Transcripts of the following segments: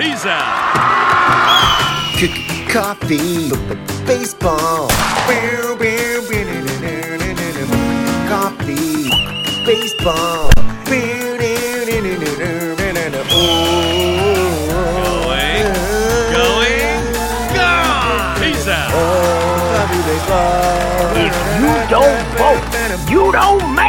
He's out. Coffee, baseball. Coffee, baseball. Going, going, gone. He's out. You don't vote. You don't matter.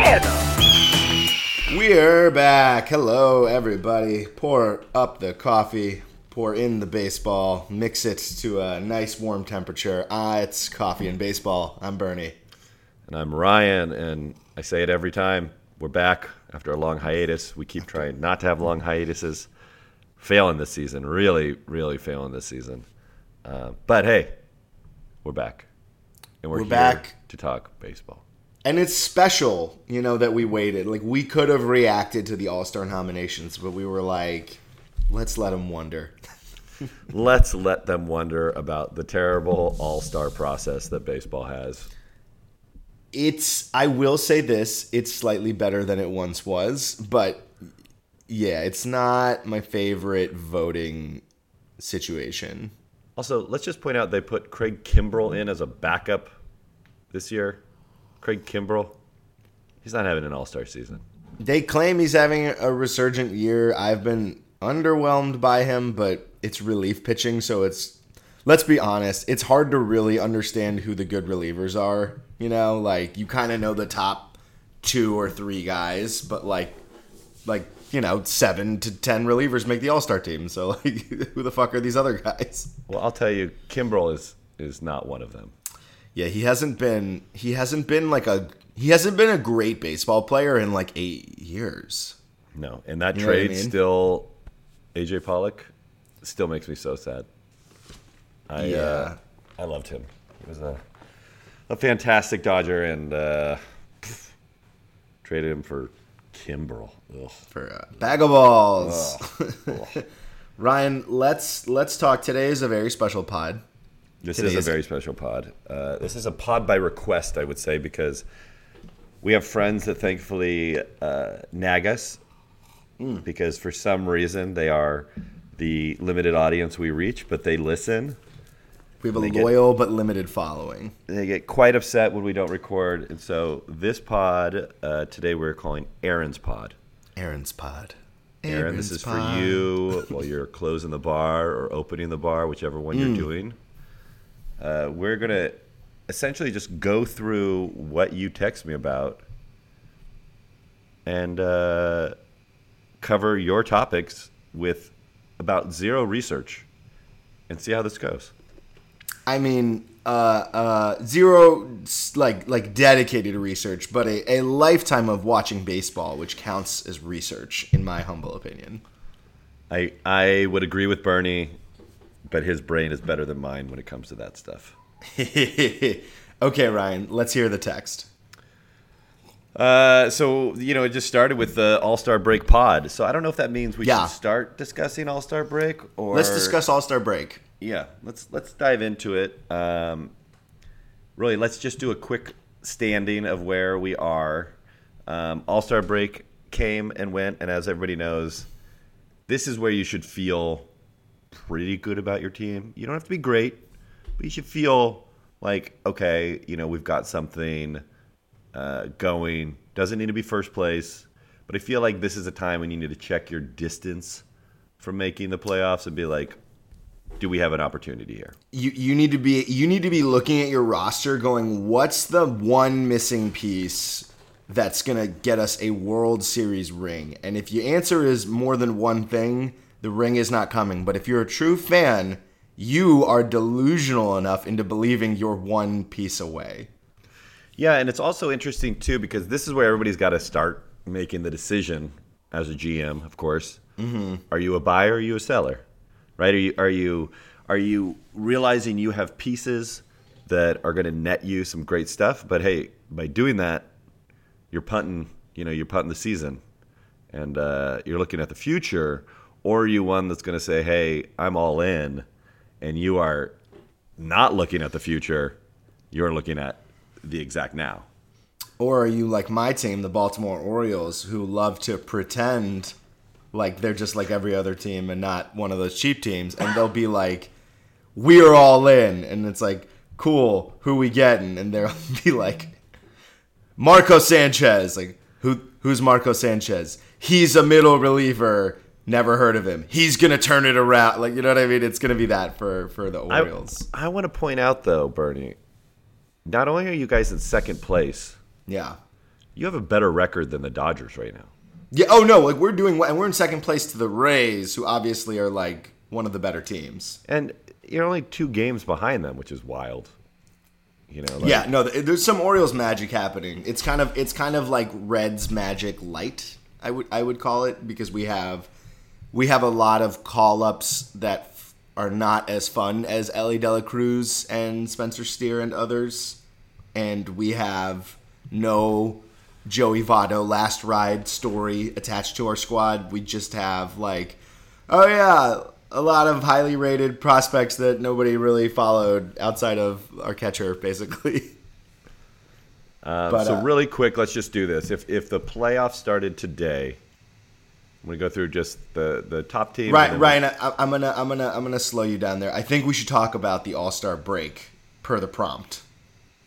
We're back. Hello, everybody. Pour up the coffee, pour in the baseball, mix it to a nice warm temperature. Ah, it's coffee and baseball. I'm Bernie. And I'm Ryan, and I say it every time. We're back after a long hiatus. We keep trying not to have long hiatuses. Failing this season, really, really failing this season. Uh, but hey, we're back, and we're, We're here back. to talk baseball. And it's special, you know, that we waited. Like, we could have reacted to the All Star nominations, but we were like, let's let them wonder. Let's let them wonder about the terrible All Star process that baseball has. It's, I will say this, it's slightly better than it once was, but yeah, it's not my favorite voting situation. Also, let's just point out they put Craig Kimbrel in as a backup this year. Craig Kimbrel, he's not having an All Star season. They claim he's having a resurgent year. I've been underwhelmed by him, but it's relief pitching, so it's let's be honest, it's hard to really understand who the good relievers are. You know, like you kind of know the top two or three guys, but like like you know, seven to ten relievers make the All Star team. So like, who the fuck are these other guys? Well, I'll tell you, Kimbrel is is not one of them. Yeah, he hasn't been he hasn't been like a he hasn't been a great baseball player in like eight years. No, and that You what I trade mean? still, AJ Pollock, still makes me so sad. I Yeah. uh, I loved him. He was a a fantastic Dodger, and uh, pff, traded him for Kimbrel. Ugh. for a bag of balls. Ryan, let's let's talk. Today is a very special pod. This Today is a very special pod. Uh, this is a pod by request, I would say, because we have friends that thankfully uh, nag us Hmm. because for some reason they are the limited audience we reach, but they listen. We have a They get- loyal but limited following. They get quite upset when we don't record, and so this pod uh, today we're calling Aaron's Pod. Aaron's pod. Aaron, this is pod. for you while you're closing the bar or opening the bar, whichever one Hmm. you're doing. Uh, we're going to essentially just go through what you text me about and uh, cover your topics with about zero research and see how this goes. I mean, uh, uh, zero like like dedicated research, but a, a lifetime of watching baseball, which counts as research, in my humble opinion. I, I would agree with Bernie, but his brain is better than mine when it comes to that stuff. okay, Ryan, let's hear the text. Uh, so you know, it just started with the All Star Break pod. So I don't know if that means we Yeah. should start discussing All Star Break or Let's discuss All Star break. Yeah, let's let's dive into it. Um, really, let's just do a quick standing of where we are. Um, All Star Break came and went, and as everybody knows, this is where you should feel pretty good about your team. You don't have to be great, but you should feel like okay, you know, we've got something uh, going. Doesn't need to be first place, but I feel like this is a time when you need to check your distance from making the playoffs and be like, do we have an opportunity here? you you need to be you need to be looking at your roster going what's the one missing piece that's to get us a world series ring and if your answer is more than one thing the ring is not coming but if you're a true fan you are delusional enough into believing you're one piece away Yeah, and it's also interesting too because this is where everybody's got to start making the decision as a GM, of course. Mm-hmm. Are you a buyer? Or are you a seller? Right? Are you are you are you realizing you have pieces that are going to net you some great stuff? But hey, by doing that, you're punting. You know, you're punting the season, and uh, you're looking at the future. Or are you one that's going to say, "Hey, I'm all in," and you are not looking at the future. You're looking at the exact now. Or are you like my team, the Baltimore Orioles, who love to pretend like they're just like every other team and not one of those cheap teams, and they'll be like, "We're all in," and it's like, "Cool, who we getting?" And they'll be like, "Marco Sanchez." Like, who who's Marco Sanchez? He's a middle reliever. Never heard of him. He's gonna turn it around. Like, you know what I mean? It's gonna be that for for the Orioles. I want to point out though, Bernie. Not only are you guys in second place, yeah. you have a better record than the Dodgers right now. Yeah. Oh no. Like we're doing, and we're in second place to the Rays, who obviously are like one of the better teams. And you're only two games behind them, which is wild. You know, like, yeah. No. There's some Orioles magic happening. It's kind of it's kind of like Reds magic light. I would I would call it because we have we have a lot of call ups that f- are not as fun as Elly De La Cruz and Spencer Steer and others, and we have no Joey Votto last ride story attached to our squad. We just have like, oh yeah, a lot of highly rated prospects that nobody really followed outside of our catcher, basically. Um, But, so uh, really quick, let's just do this. If if the playoffs started today, I'm gonna go through just the the top teams. Right, Ryan, I, I'm gonna I'm gonna I'm gonna slow you down there. I think we should talk about the All Star break per the prompt.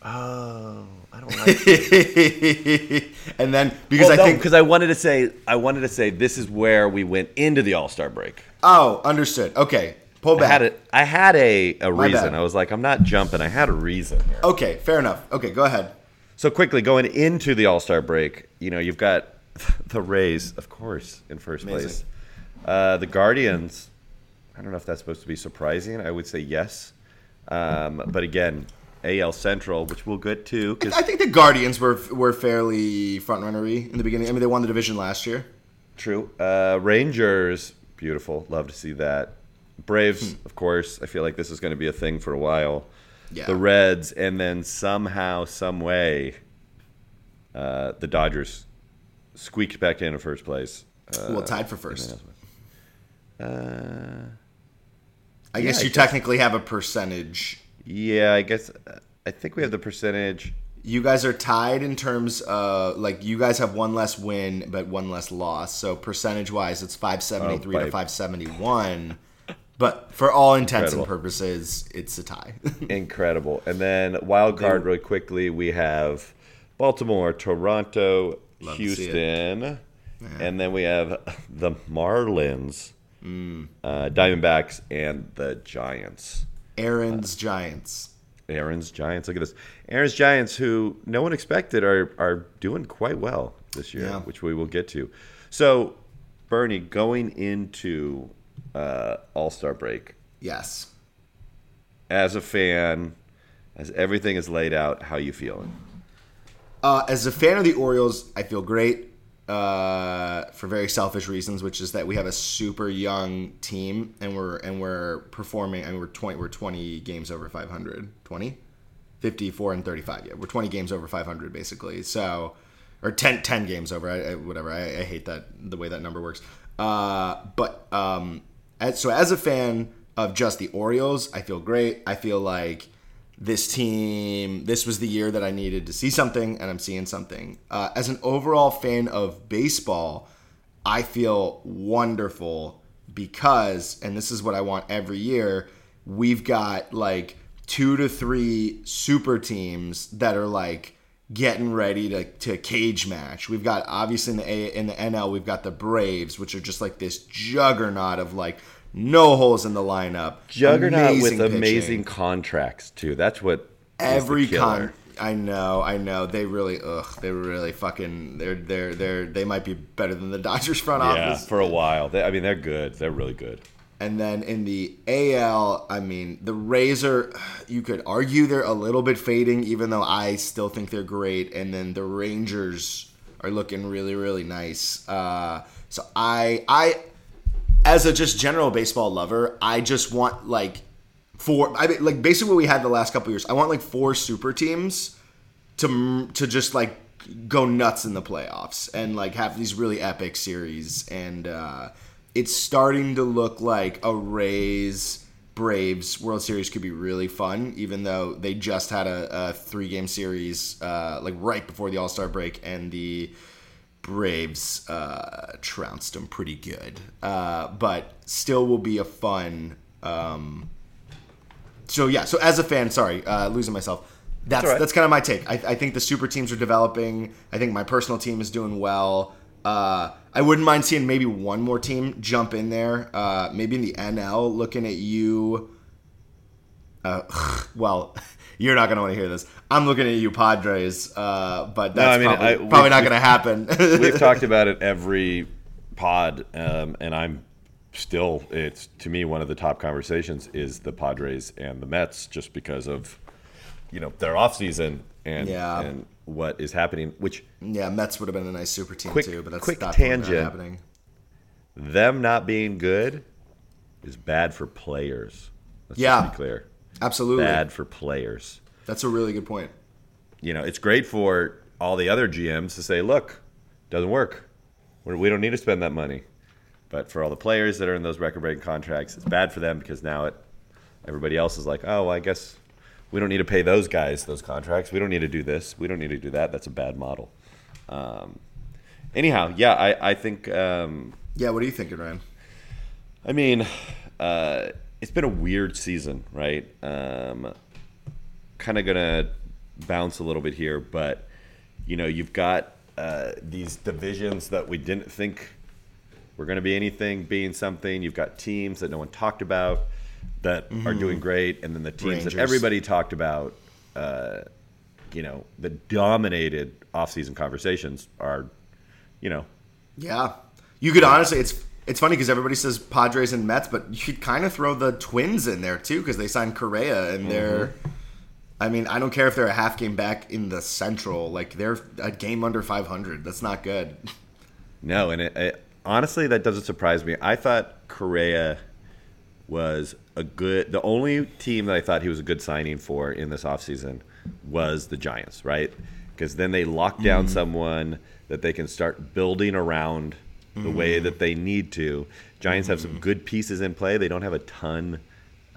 Oh, I don't like. and then because I think because I wanted to say I wanted to say this is where we went into the All Star break. oh understood. Okay, pull I back. had a I had a, a My reason. bad. I was like, I'm not jumping. I had a reason here. Okay, fair enough. Okay, go ahead. So quickly going into the All Star break, you know, you've got the Rays, of course, in first Amazing. place. Uh, the Guardians. I don't know if that's supposed to be surprising. I would say yes, um, but again, AL Central, which we'll get to, because I think the Guardians were were fairly front runnery in the beginning. I mean, they won the division last year. True. Uh, Rangers, beautiful. Love to see that. Braves, of course. I feel like this is going to be a thing for a while. Yeah. The Reds, and then somehow, some way, uh, the Dodgers squeaked back into first place. Uh, well, tied for first. uh, I guess I you guess- technically have a percentage. yeah, I guess. uh, I think we have the percentage. You guys are tied in terms of like you guys have one less win but one less loss. So percentage wise, it's five seventy three Oh, to five seventy one. But for all intents and purposes, it's a tie. Incredible. And then wild card, really quickly, we have Baltimore, Toronto, Love to see it. Houston, and then we have the Marlins, Mm. uh, Diamondbacks, and the Giants. Aaron's Giants. Aaron's Giants. Look at this. Aaron's Giants, who no one expected, are are doing quite well this year, Yeah. which we will get to. So, Bernie, going into uh, All Star break, Yes. as a fan, as everything is laid out, how you feeling? Uh, as a fan of the Orioles, I feel great uh, for very selfish reasons, which is that we have a super young team and we're and we're performing and we're twenty we're twenty games over 500. 20? 54 and 35. Yeah, we're 20 games over 500 basically. So, or 10, 10 games over. I, I, whatever. I, I hate that the way that number works. Uh, but um, as, so as a fan of just the Orioles, I feel great. I feel like this team, this was the year that I needed to see something, and I'm seeing something. Uh, as an overall fan of baseball, I feel wonderful because, and this is what I want every year, we've got like two to three super teams that are like getting ready to, to cage match. We've got obviously in the A, in the NL, we've got the Braves, which are just like this juggernaut of like no holes in the lineup. Juggernaut amazing with pitching. amazing contracts too. That's what every con I know, I know. They really ugh, they really fucking they're they're they're they might be better than the Dodgers front Yeah, office. for a while. They, I mean, they're good. They're really good. And then in the AL, I mean, the Rays are, you could argue they're a little bit fading, even though I still think they're great. And then the Rangers are looking really, really nice. Uh, so I, I, as a just general baseball lover, I just want like four, I mean, like basically what we had the last couple years. I want like four super teams to to just like go nuts in the playoffs and like have these really epic series and uh it's starting to look like a Rays Braves World Series could be really fun even though they just had a, a three game series uh like right before the All-Star break and the Braves uh, trounced them pretty good, uh, but still will be a fun. Um, so yeah, so as a fan, sorry, uh, losing myself. That's right. that's kind of my take. I, I think the super teams are developing. I think my personal team is doing well. Uh, I wouldn't mind seeing maybe one more team jump in there. Uh, maybe in the NL, looking at you. Uh, well, you're not going to want to hear this. I'm looking at you, Padres, uh, but that's I mean, probably, I- probably not going to happen. We've talked about it every pod, um, and I'm still. It's to me one of the top conversations is the Padres and the Mets, just because of you know their off season and Yeah. and what is happening. Which yeah, Mets would have been a nice super team Quick- too, but that's quick not tangent. happening. them not being good is bad for players. Let's Yeah. be clear. Absolutely, Bad for players. That's a really good point. you know, it's great for all the other GMs to say, look, doesn't work. We're, don't need to spend that money. But for all the players that are in those record breaking contracts, it's bad for them because now it, everybody else is like, oh, well, I guess we don't need to pay those guys those contracts. We don't need to do this. We don't need to do that. That's a bad model. Um, anyhow, yeah, I, I think, um, Yeah, what are you thinking, Ryan? I mean, uh, it's been a weird season, right? Um, kind of gonna bounce a little bit here, but you know, you've got uh, these divisions that we didn't think were going to be anything, being something. You've got teams that no one talked about that are doing great, and then the teams that everybody talked about. Uh, you know, that dominated offseason conversations are, you know, Yeah, you could honestly. It's it's funny because everybody says Padres and Mets, but you could kind of throw the Twins in there too because they signed Correa and they're. Mm-hmm. I mean, I don't care if they're a half game back in the Central. Like they're a game under 500. That's not good. No, and it, it, honestly, that doesn't surprise me. I thought Correa was a good. The only team that I thought he was a good signing for in this offseason was the Giants, right? Because then they lock down someone that they can start building around the way that they need to. Giants have some good pieces in play. They don't have a ton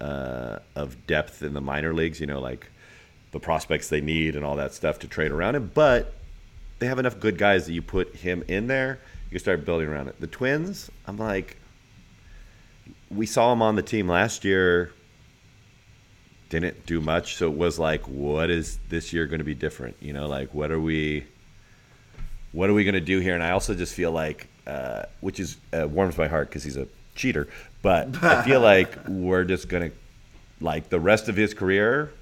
uh, of depth in the minor leagues, you know, like the prospects they need and all that stuff to trade around him. But they have enough good guys that you put him in there, you start building around it. The Twins, I'm like, we saw him on the team last year, didn't do much. So it was like, what is this year going to be different? You know, like what are we, what are we going to do here? And I also just feel like, uh, which is uh, warms my heart because he's a cheater, but I feel like we're just going to, like the rest of his career,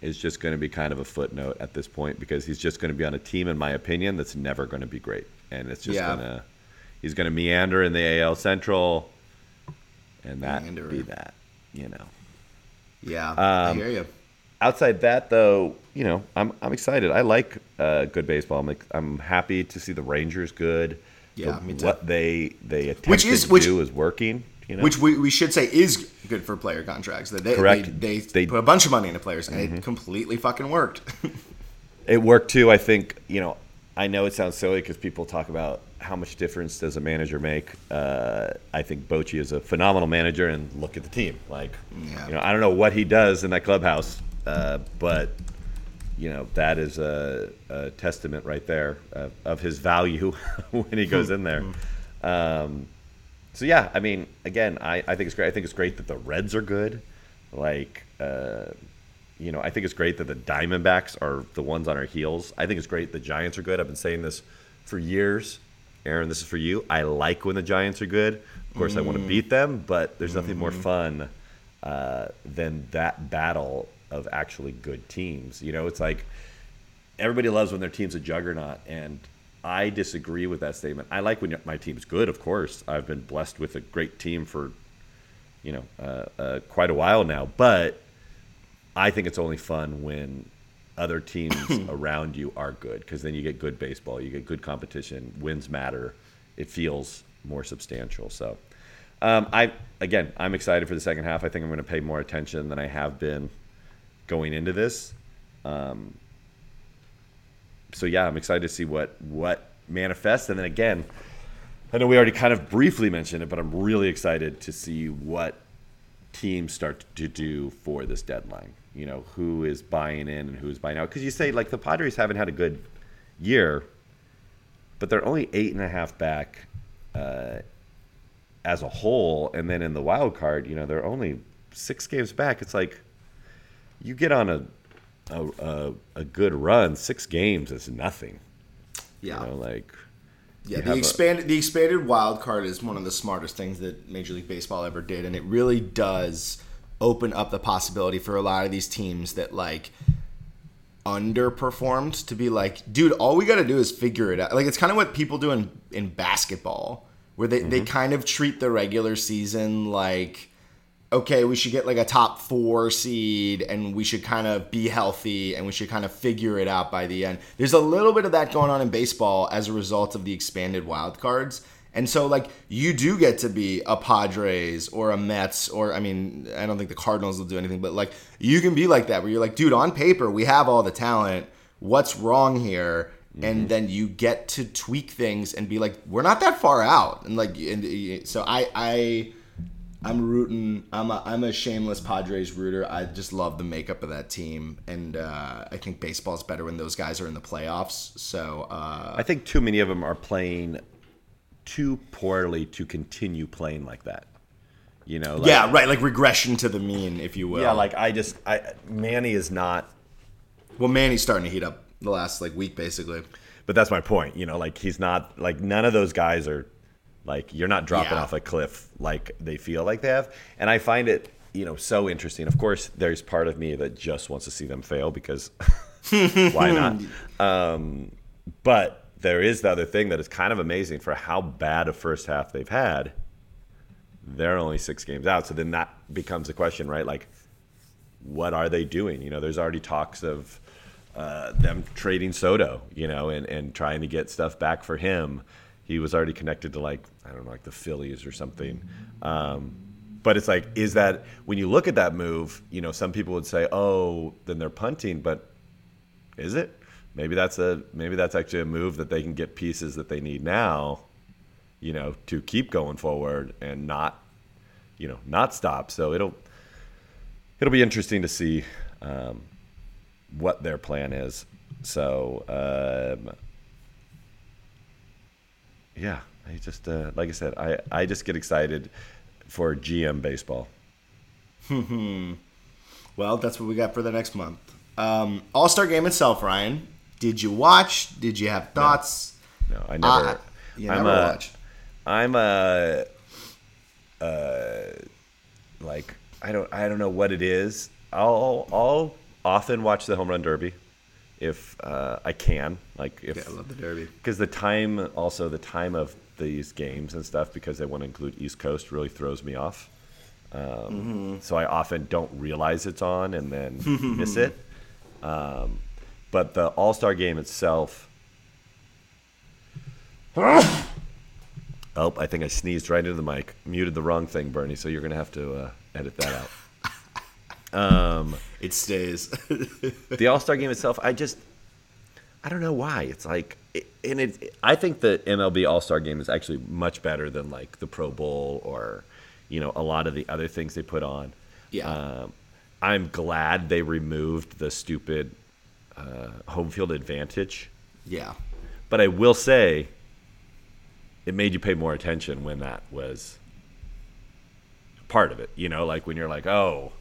is just going to be kind of a footnote at this point because he's just going to be on a team, in my opinion, that's never going to be great, and it's just Yeah. going to he's going to meander in the AL Central, and that Meander. be that, you know. Yeah, I Um, hear you. Outside that, though, you know, I'm I'm excited. I like uh, good baseball. I'm I'm happy to see the Rangers good. Yeah, The- me too. What they they Which is- to which- do is working. You know? Which we, we should say is good for player contracts. That they, Correct. They, they, They- Mm-hmm. put a bunch of money into players, and it completely fucking worked. It worked too. I think you know. I know it sounds silly because people talk about how much difference does a manager make. Uh, I think Bochy is a phenomenal manager, and look at the team. Like, Yeah. you know, I don't know what he does in that clubhouse, uh, but you know that is a, a testament right there of, of his value when he goes in there. Um, so yeah, I mean, again, I, I think it's great. I think it's great that the Reds are good. Like, uh, you know, I think it's great that the Diamondbacks are the ones on our heels. I think it's great the Giants are good. I've been saying this for years. Aaron, this is for you. I like when the Giants are good. Of course, I want to beat them, but there's nothing more fun uh, than that battle of actually good teams. You know, it's like everybody loves when their team's a juggernaut, and I disagree with that statement. I like when my team's good, of course. I've been blessed with a great team for, you know, uh, uh, quite a while now. But I think it's only fun when other teams around you are good, because then you get good baseball, you get good competition, wins matter. It feels more substantial. So, um, I again, I'm excited for the second half. I think I'm going to pay more attention than I have been going into this. Um, so yeah, I'm excited to see what what manifests, and then again, I know we already kind of briefly mentioned it, but I'm really excited to see what teams start to do for this deadline. You know, who is buying in and who's buying out? Because you say like the Padres haven't had a good year, but they're only eight and a half back uh, as a whole, and then in the wild card, you know, they're only six games back. It's like you get on a a, a, a good run, six games is nothing. Yeah. You know, like Yeah, the have a- expanded the expanded wild card is one of the smartest things that Major League Baseball ever did, and it really does open up the possibility for a lot of these teams that like underperformed to be like, dude, all we got to do is figure it out. Like it's kind of what people do in in basketball, where they they mm-hmm. kind of treat the regular season like. Okay, we should get like a top four seed and we should kind of be healthy and we should kind of figure it out by the end. There's a little bit of that going on in baseball as a result of the expanded wild cards. And so, like, you do get to be a Padres or a Mets, or I mean, I don't think the Cardinals will do anything, but like, you can be like that where you're like, dude, on paper, we have all the talent. What's wrong here? And mm-hmm. then you get to tweak things and be like, we're not that far out. And like, and so I, I, I'm rooting. I'm a, I'm a shameless Padres rooter. I just love the makeup of that team, and uh, I think baseball's better when those guys are in the playoffs. So uh, I think too many of them are playing too poorly to continue playing like that. You know, like, yeah, right, like regression to the mean, if you will. yeah. Like I just, I Manny is not well, Manny's starting to heat up the last like week, basically. But that's my point. You know, like he's not like none of those guys are like you're not dropping Yeah. off a cliff like they feel like they have. And I find it, you know, so interesting. Of course, there's part of me that just wants to see them fail because why not? Um, but there is the other thing that is kind of amazing for how bad a first half they've had. They're only six games out, so then that becomes a question, right? Like, what are they doing? You know, there's already talks of uh, them trading Soto, you know, and, and trying to get stuff back for him. He was already connected to like I don't know, like the Phillies or something. Um, but it's like, is that when you look at that move? You know, some people would say, oh, then they're punting, but is it? Maybe that's a maybe that's actually a move that they can get pieces that they need now, you know, to keep going forward and not, you know, not stop. So it'll it'll be interesting to see um, what their plan is. So um, yeah, I just uh, like I said, I I just get excited for GM baseball. Well, that's what we got for the next month. Um, All Star Game itself, Ryan. Did you watch? Did you have thoughts? No, I never. Uh, you I'm never a, watched. I'm a, uh, like I don't I don't know what it is. I'll I'll often watch the home run derby, if uh, I can. Like if Yeah, I love the Derby. because the time also the time of these games and stuff because they want to include East Coast really throws me off. Um, Mm-hmm. So I often don't realize it's on and then miss it. Um, but the All Star game itself. Oh, I think I sneezed right into the mic. Muted the wrong thing, Bernie. So you're gonna have to uh, edit that out. It stays. the All Star game itself, I just, I don't know why. It's like, it, and it, I think the MLB All Star game is actually much better than like the Pro Bowl or, you know, a lot of the other things they put on. Yeah. Um, I'm glad they removed the stupid uh, home field advantage, yeah. but I will say, it made you pay more attention when that was part of it. You know, like when you're like, oh,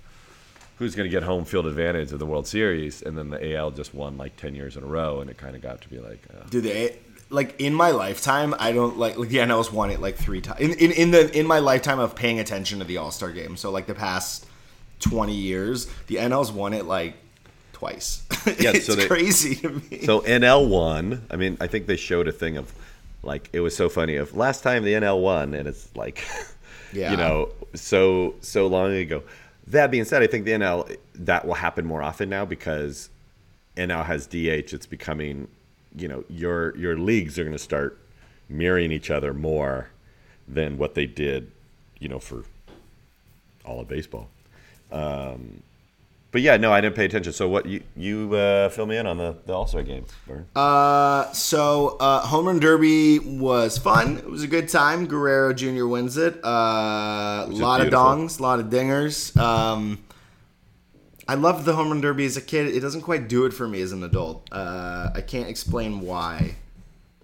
who's going to get home field advantage of the World Series, and then the AL just won like ten years in a row, and it kind of got to be like, uh, Do they like in my lifetime? I don't like like the NL's won it like three times in, in in the in my lifetime of paying attention to the All Star game. So like the past twenty years, the NL's won it like twice. Yeah, it's so they- crazy to me. so NL won. I mean, I think they showed a thing of like it was so funny of last time the NL won, and it's like, Yeah. you know, so so long ago. That being said, I think the NL that will happen more often now because NL has DH. It's becoming, you know, your your leagues are going to start mirroring each other more than what they did, you know, for all of baseball. Um, but yeah, no, I didn't pay attention. So what you you uh, fill me in on the, the All Star game, Vern? Uh, so uh, home run derby was fun. It was a good time. Guerrero Jr. wins it. Uh, a is lot of dongs, a lot of dingers. Um, I loved the home run derby as a kid. It doesn't quite do it for me as an adult. Uh, I can't explain why.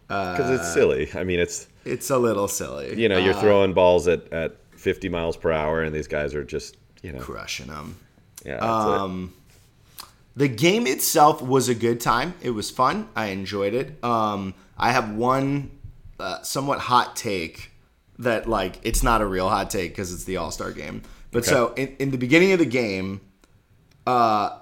because it's silly. I mean, it's It's a little silly. you know you're Uh, throwing balls at at 50 miles per hour, and these guys are just you know crushing them. Yeah. Um, The game itself was a good time. It was fun. I enjoyed it. Um, I have one uh, somewhat hot take that like it's not a real hot take because it's the All Star game. But Okay. so in, in the beginning of the game, uh,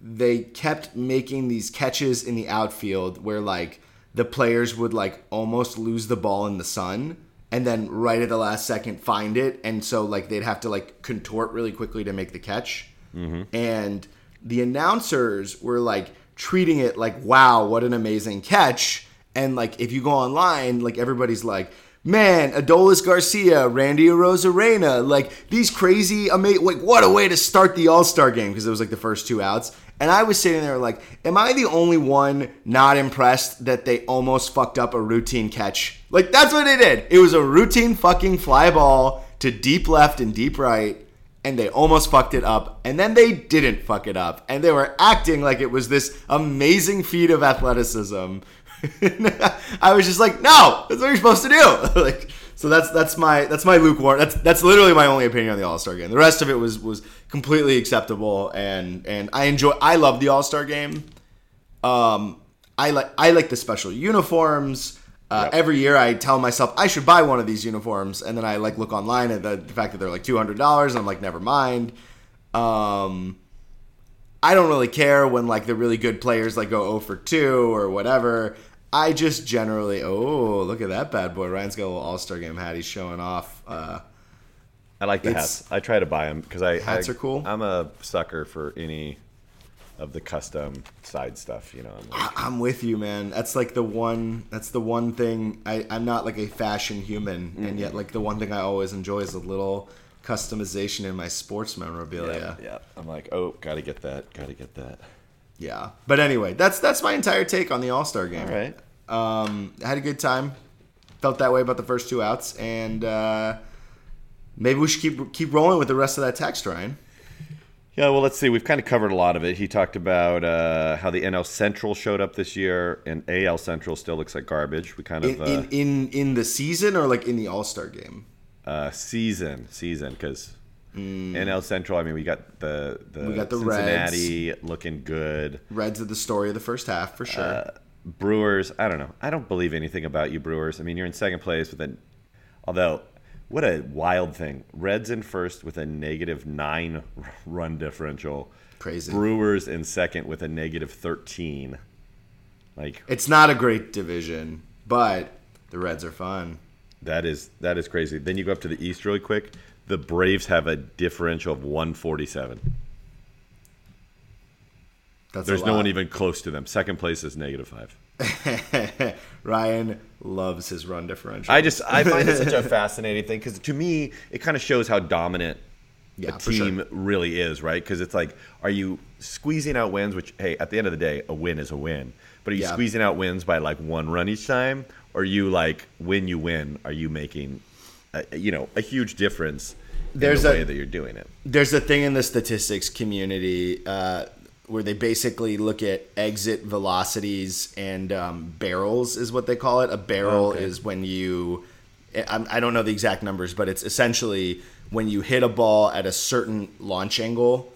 they kept making these catches in the outfield where like the players would like almost lose the ball in the sun and then right at the last second find it and so like they'd have to like contort really quickly to make the catch Mm-hmm. and the announcers were like treating it like wow what an amazing catch and like if you go online like everybody's like man adolis garcia randy arozarena like these crazy amazing like what a way to start the all-star game because it was like the first two outs and I was sitting there like, am I the only one not impressed that they almost fucked up a routine catch? Like, that's what they did. It was a routine fucking fly ball to deep left and deep right, and they almost fucked it up. And then they didn't fuck it up. And they were acting like it was this amazing feat of athleticism. I was just like, no, that's what you're supposed to do. like, so that's that's my that's my lukewarm. That's that's literally my only opinion on the All Star game. The rest of it was was completely acceptable, and and I enjoy. I love the All Star game. Um, I like I like the special uniforms. Uh, Yep. Every year, I tell myself I should buy one of these uniforms, and then I like look online at the, the fact that they're like two hundred dollars, and I'm like, never mind. Um, I don't really care when like the really good players like go 0 for 2 or whatever. I just generally, oh, look at that bad boy. Ryan's got a little All Star game hat. He's showing off. Uh, I like the hats. I try to buy them because I Hats I- are cool. I'm a sucker for any of the custom side stuff. You know, I'm like, I'm with you, man. That's like the one. That's the one thing. I, I'm not like a fashion human, and yet like the one thing I always enjoy is a little customization in my sports memorabilia. yeah, yeah. I'm like, oh, gotta get that, gotta get that. Yeah. But anyway, that's that's my entire take on the All Star game. All right. Um, I had a good time. Felt that way about the first two outs, and uh, maybe we should keep keep rolling with the rest of that text, Ryan. Yeah, well, let's see. We've kind of covered a lot of it. He talked about uh, how the NL Central showed up this year, and AL Central still looks like garbage. We kind of In uh, in, in in the season or like in the All Star game. uh, season season because NL Central. I mean, we got the the, Mm. We got the Cincinnati looking good. Reds are the story of the first half for sure. Uh, Brewers. I don't know. I don't believe anything about you, Brewers. I mean, you're in second place but an. Although, what a wild thing. Reds in first with a negative nine run differential. Crazy. Brewers in second with a negative thirteen. Like it's not a great division, but the Reds are fun. that is that is crazy. Then you go up to the East really quick. The Braves have a differential of 147. That's There's no one even close to them. Second place is negative five. Ryan loves his run differential. I just I find it such a fascinating thing because to me it kind of shows how dominant Yeah, a for sure. team really is, right? Because it's like, are you squeezing out wins? Which hey, at the end of the day, a win is a win. But are you Yeah. squeezing out wins by like one run each time, or are you like when you win, are you making, a, you know, a huge difference? in There's the a- way that you're doing it. There's a thing in the statistics community uh, where they basically look at exit velocities and um, barrels, is what they call it. A barrel Okay. is when you, I, I don't know the exact numbers, but it's essentially when you hit a ball at a certain launch angle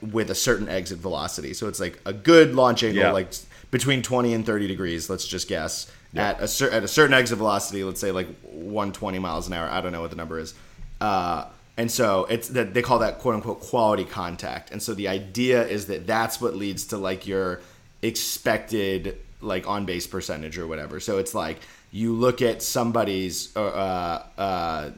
with a certain exit velocity. So it's like a good launch angle, Yeah. like between 20 and 30 degrees, let's just guess. Yeah. At a cer- at a certain exit velocity, let's say like 120 miles an hour. I don't know what the number is. Uh, and so it's that they call that quote unquote quality contact. And so the idea is that that's what leads to like your expected like on base percentage or whatever. So it's like you look at somebody's uh, uh,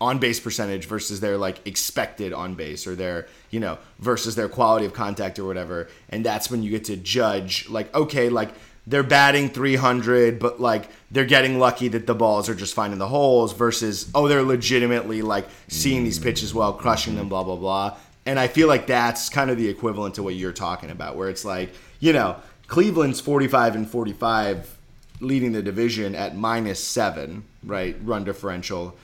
on base percentage versus their like expected on base or their you know versus their quality of contact or whatever and that's when you get to judge like okay like they're batting 300 but like they're getting lucky that the balls are just finding the holes versus oh they're legitimately like seeing these pitches well crushing them blah blah blah. And i feel like that's kind of the equivalent to what you're talking about where it's like you know cleveland's 45 and 45 leading the division at minus 7 right run differential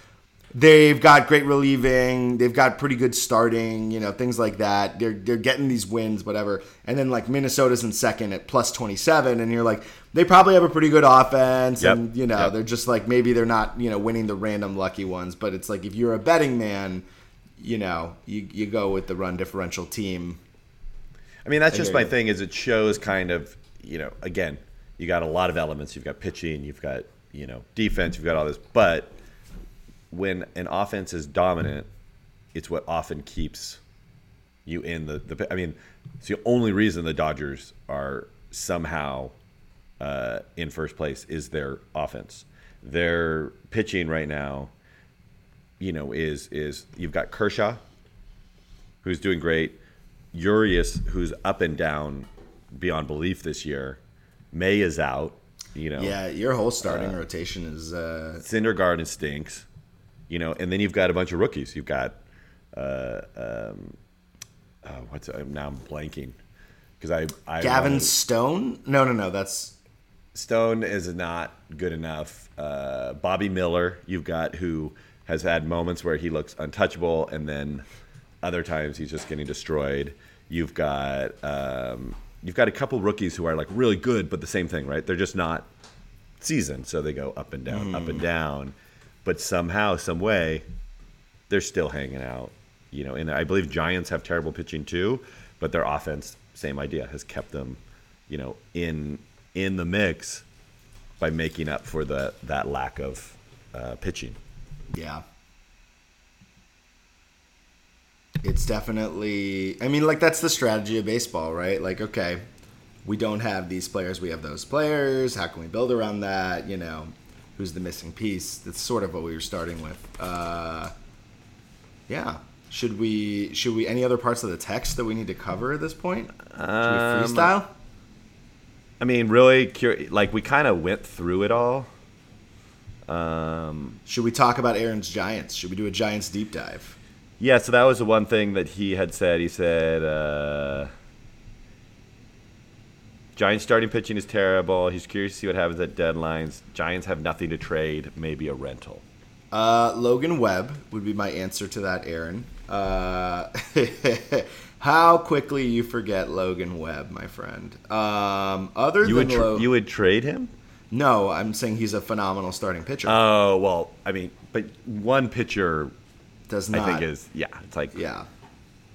they've got great relieving, they've got pretty good starting, you know, things like that. They're they're getting these wins, whatever. And then like Minnesota's in second at plus twenty seven, and you're like, they probably have a pretty good offense, Yep. and you know, Yep. they're just like maybe they're not you know winning the random lucky ones, but it's like if you're a betting man, you know, you you go with the run differential team. I mean, that's just my thing. Is it shows kind of you know again, you got a lot of elements. You've got pitching, you've got you know defense, you've got all this. But when an offense is dominant, it's what often keeps you in the the. I mean, it's the only reason the Dodgers are somehow uh, in first place is their offense. Their pitching right now, you know, is is you've got Kershaw, who's doing great. Urias, who's up and down beyond belief this year. May is out. You know, Yeah, your whole starting rotation is uh, Syndergaard stinks. You know, and then you've got a bunch of rookies. You've got, uh, um, uh, what's uh, now I'm blanking because I, I Gavin wanted- Stone. No, no, no. That's Stone is not good enough. Uh, Bobby Miller, you've got who has had moments where he looks untouchable, and then other times he's just getting destroyed. You've got um, you've got a couple rookies who are like really good, but the same thing, right? They're just not seasoned, so they go up and down, up and down. But somehow, some way, they're still hanging out. You know, and I believe Giants have terrible pitching too, but their offense, same idea, has kept them, you know, in in the mix by making up for the that lack of uh, pitching. Yeah. It's definitely I mean like that's the strategy of baseball, right? Like okay, we don't have these players, we have those players. How can we build around that, you know? Who's the missing piece? That's sort of what we were starting with. Uh yeah. Should we should we any other parts of the text that we need to cover at this point? Should Um, we freestyle? I mean, really, cur- like we kind of went through it all. Um, Should we talk about Aaron's Giants? Should we do a Giants deep dive? yeah, so that was the one thing that he had said. He said, uh, Giants starting pitching is terrible. He's curious to see what happens at deadlines. Giants have nothing to trade, maybe a rental. Uh, Logan Webb would be my answer to that, Aaron. Uh, how quickly you forget Logan Webb, my friend. Um, other You than would tr- Lo- you would trade him? no, I'm saying he's a phenomenal starting pitcher. Oh well, I mean, but one pitcher, does not. I think is yeah. It's like yeah,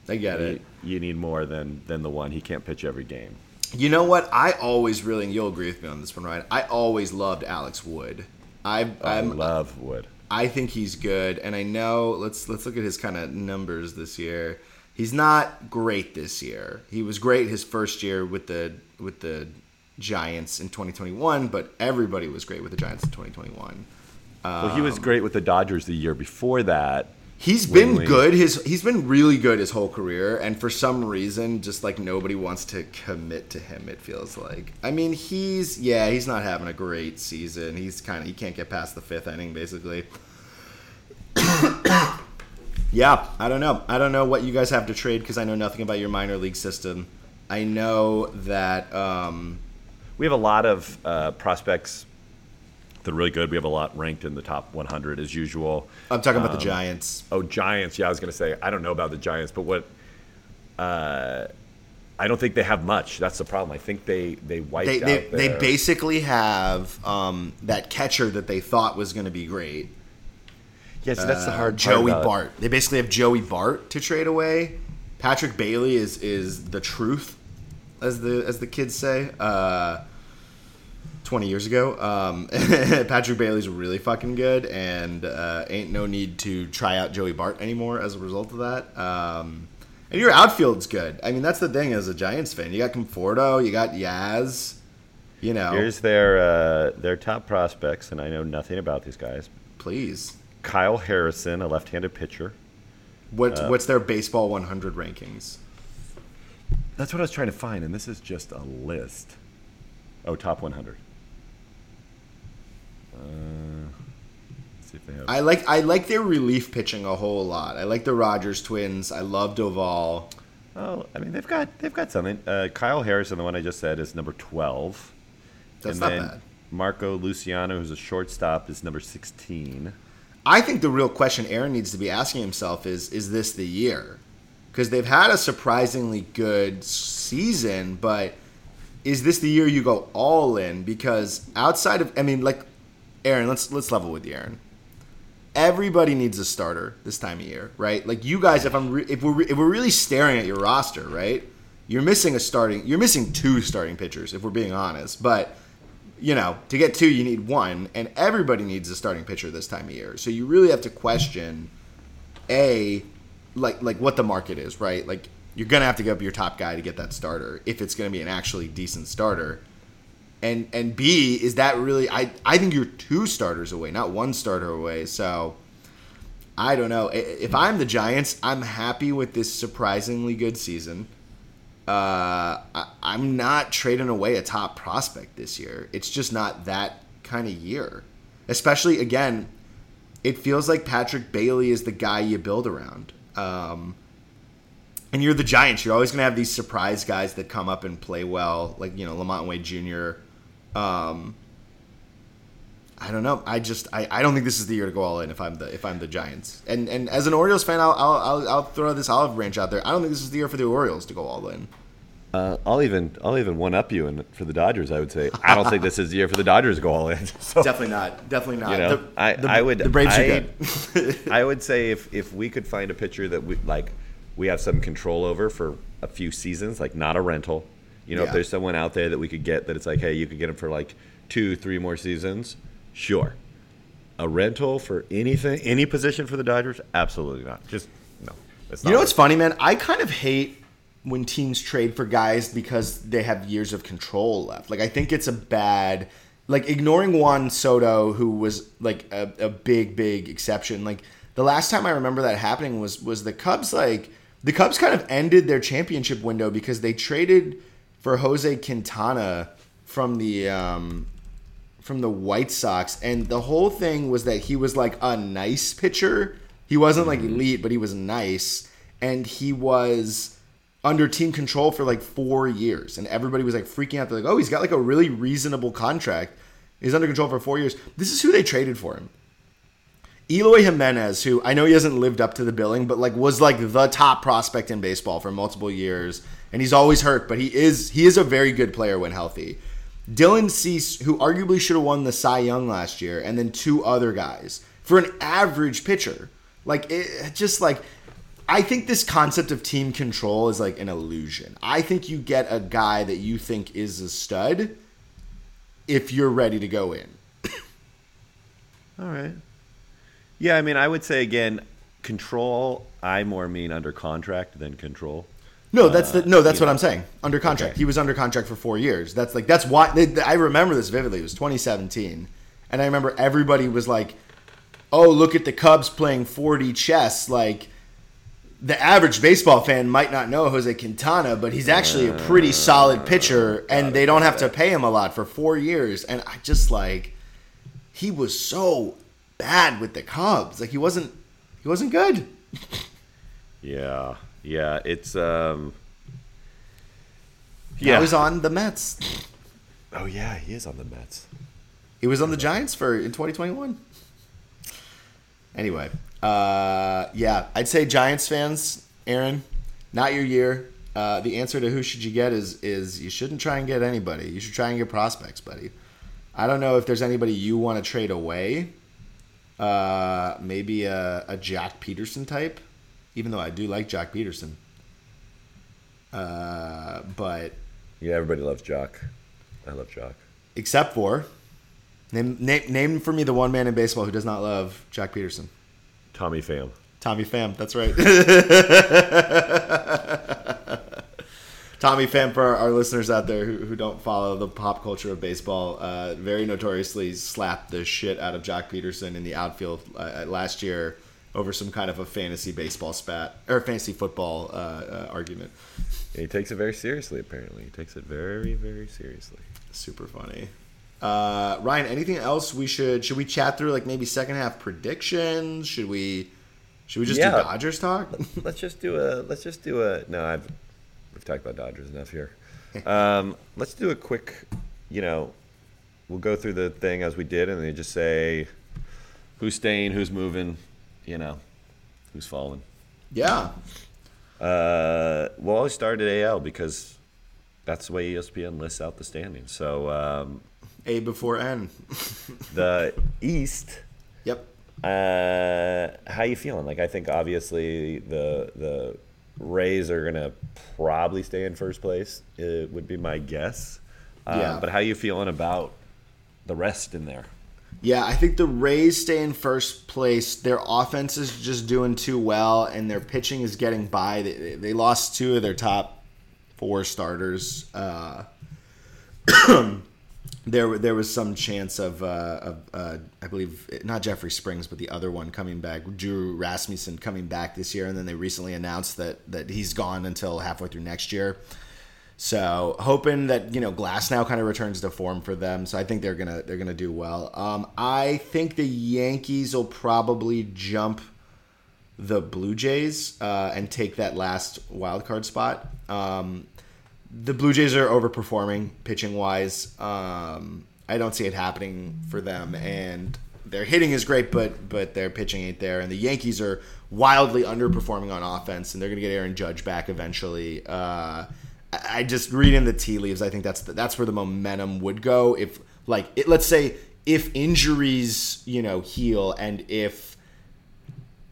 I get you, it. you need more than than the one. He can't pitch every game. You know what? I always really, and you'll agree with me on this one, right? I always loved Alex Wood. I, I I'm, love Wood. I think he's good, and I know. Let's let's look at his kind of numbers this year. He's not great this year. He was great his first year with the with the Giants in 2021, but everybody was great with the Giants in 2021. Well, he was um, great with the Dodgers the year before that. He's been good. His he's been really good his whole career, and for some reason, just like nobody wants to commit to him. It feels like. I mean, he's yeah, he's not having a great season. He's kind of he can't get past the fifth inning, basically. yeah, I don't know. I don't know what you guys have to trade because I know nothing about your minor league system. I know that um, We have a lot of uh, prospects that are really good. We have a lot ranked in the top 100 as usual. I'm talking about Um, the Giants. Oh, Giants. Yeah, I was going to say, I don't know about the Giants, but what. Uh, I don't think they have much. That's the problem. I think they they wiped They out they, they basically have um, that catcher that they thought was going to be great. Yes, that's the Uh, hard Joey about. Bart. They basically have Joey Bart to trade away. Patrick Bailey is is the truth, as the as the kids say. Uh, Twenty years ago, um, Patrick Bailey's really fucking good, and uh, ain't no need to try out Joey Bart anymore as a result of that. Um, and your outfield's good. I mean, that's the thing as a Giants fan. You got Conforto, you got Yaz. You know, Here's their uh, their top prospects, and I know nothing about these guys. please. Kyle Harrison, a left-handed pitcher. What Uh, what's their baseball 100 rankings? That's what I was trying to find, and this is just a list. Oh, top 100. Uh, let's see if they have. I like I like their relief pitching a whole lot. I like the Rogers twins. I love Doval. oh, I mean they've got they've got something. Uh, Kyle Harrison, the one I just said, is number 12. That's and not then bad. Marco Luciano, who's a shortstop, is number 16. I think the real question Aaron needs to be asking himself is is this the year? Because they've had a surprisingly good season, but is this the year you go all in? Because outside of, I mean, like Aaron, let's let's level with you, Aaron. Everybody needs a starter this time of year, right? Like you guys, if I'm re- if we're re- if we're really staring at your roster, right? You're missing a starting. You're missing two starting pitchers, if we're being honest. But you know, to get two, you need one, and everybody needs a starting pitcher this time of year. So you really have to question, a, like like what the market is, right? Like you're gonna have to give up your top guy to get that starter if it's gonna be an actually decent starter. And and B, is that really? I I think you're two starters away, not one starter away. So I don't know. If I'm the Giants, I'm happy with this surprisingly good season. Uh, I, I'm not trading away a top prospect this year. It's just not that kind of year. Especially again, it feels like Patrick Bailey is the guy you build around. Um, and you're the Giants. You're always going to have these surprise guys that come up and play well, like you know LaMonte Wade Jr. Um, I don't know. I just I, I don't think this is the year to go all in if I'm the if I'm the Giants. And and as an Orioles fan, I'll I'll, I'll, I'll throw this olive branch out there. I don't think this is the year for the Orioles to go all in. Uh, I'll even I'll even one up you and for the Dodgers. I would say I don't think this is the year for the Dodgers to go all in. So, Definitely not. Definitely not. you know, The- I, the- I would The Braves I, are good. I would say if if we could find a pitcher that we like, we have some control over for a few seasons, like not a rental. You know, Yeah. if there's someone out there that we could get that it's like, hey, you could get him for like two, three more seasons, sure. A rental for anything, any position for the Dodgers, absolutely not. Just no. It's not You know what's funny, man? I kind of hate when teams trade for guys because they have years of control left. Like I think it's a bad like ignoring Juan Soto, who was like a, a big, big exception. Like the last time I remember that happening was was the Cubs like the Cubs kind of ended their championship window because they traded for Jose Quintana from the um from the White Sox, and the whole thing was that he was like a nice pitcher. He wasn't like elite, but he was nice, and he was under team control for like four years, and everybody was like freaking out. They're like, "Oh, he's got like a really reasonable contract. He's under control for four years." This is who they traded for him. Eloy Jimenez, who I know he hasn't lived up to the billing, but like was like the top prospect in baseball for multiple years, and he's always hurt, but he is he is a very good player when healthy. Dylan Cease, who arguably should have won the Cy Young last year, and then two other guys for an average pitcher. Like it just like I think this concept of team control is like an illusion. I think you get a guy that you think is a stud if you're ready to go in. All right. Yeah, I mean, I would say again, control. I more mean under contract than control. No, that's the no. That's what know. I'm saying. Under contract, Okay. he was under contract for four years. That's like that's why I remember this vividly. It was 2017, and I remember everybody was like, "Oh, look at the Cubs playing 4D chess." Like the average baseball fan might not know Jose Quintana, but he's actually a pretty solid pitcher, and they don't have to pay him a lot for four years. And I just like he was so bad with the Cubs. Like he wasn't he wasn't good. Yeah, yeah, it's um. Yeah, Yeah. he was on the Mets. oh yeah, he is on the Mets. He was on the Giants for in 2021. Anyway, uh, yeah, I'd say Giants fans, Aaron, not your year. Uh, the answer to who should you get is is you shouldn't try and get anybody. You should try and get prospects, buddy. I don't know if there's anybody you want to trade away. Uh, maybe a, a Joc Pederson type, even though I do like Joc Pederson. Uh, but Yeah, everybody loves Joc. I love Joc. except for name, name name for me the one man in baseball who does not love Joc Pederson. Tommy Pham. Tommy Pham, that's right. Tommy Pham, for our, our listeners out there who, who don't follow the pop culture of baseball, uh, very notoriously slapped the shit out of Joc Pederson in the outfield uh, last year over some kind of a fantasy baseball spat or fantasy football uh, uh, argument. He takes it very seriously. Apparently, he takes it very, very seriously. Super funny. Uh, Ryan, anything else we should should we chat through? Like maybe second half predictions? Should we should we just Yeah. do Dodgers talk? let's just do a. Let's just do a. No, I've we've talked about Dodgers enough here. Um, let's do a quick. You know, we'll go through the thing as we did, and then just say who's staying, who's moving, you know, who's falling. Yeah. Uh, we'll always start at AL because that's the way ESPN lists out the standings. So um, A before N. the East. Yep. Uh, how you feeling? Like I think obviously the the Rays are gonna probably stay in first place. It would be my guess. Uh, Yeah. But how you feeling about the rest in there? Yeah, I think the Rays stay in first place. Their offense is just doing too well, and their pitching is getting by. They, they lost two of their top four starters. Uh, there, there was some chance of, uh, of uh, I believe, not Jeffrey Springs, but the other one coming back, Drew Rasmussen coming back this year, and then they recently announced that that he's gone until halfway through next year. So hoping that you know Glasnow kind of returns to form for them. So I think they're gonna they're gonna do well. Um, I think the Yankees will probably jump the Blue Jays uh, and take that last wild card spot. Um, the Blue Jays are overperforming pitching wise. Um, I don't see it happening for them, and their hitting is great, but but their pitching ain't there. And the Yankees are wildly underperforming on offense, and they're gonna get Aaron Judge back eventually. Uh, I just reading the tea leaves. I think that's the, that's where the momentum would go. If like it, let's say if injuries you know heal and if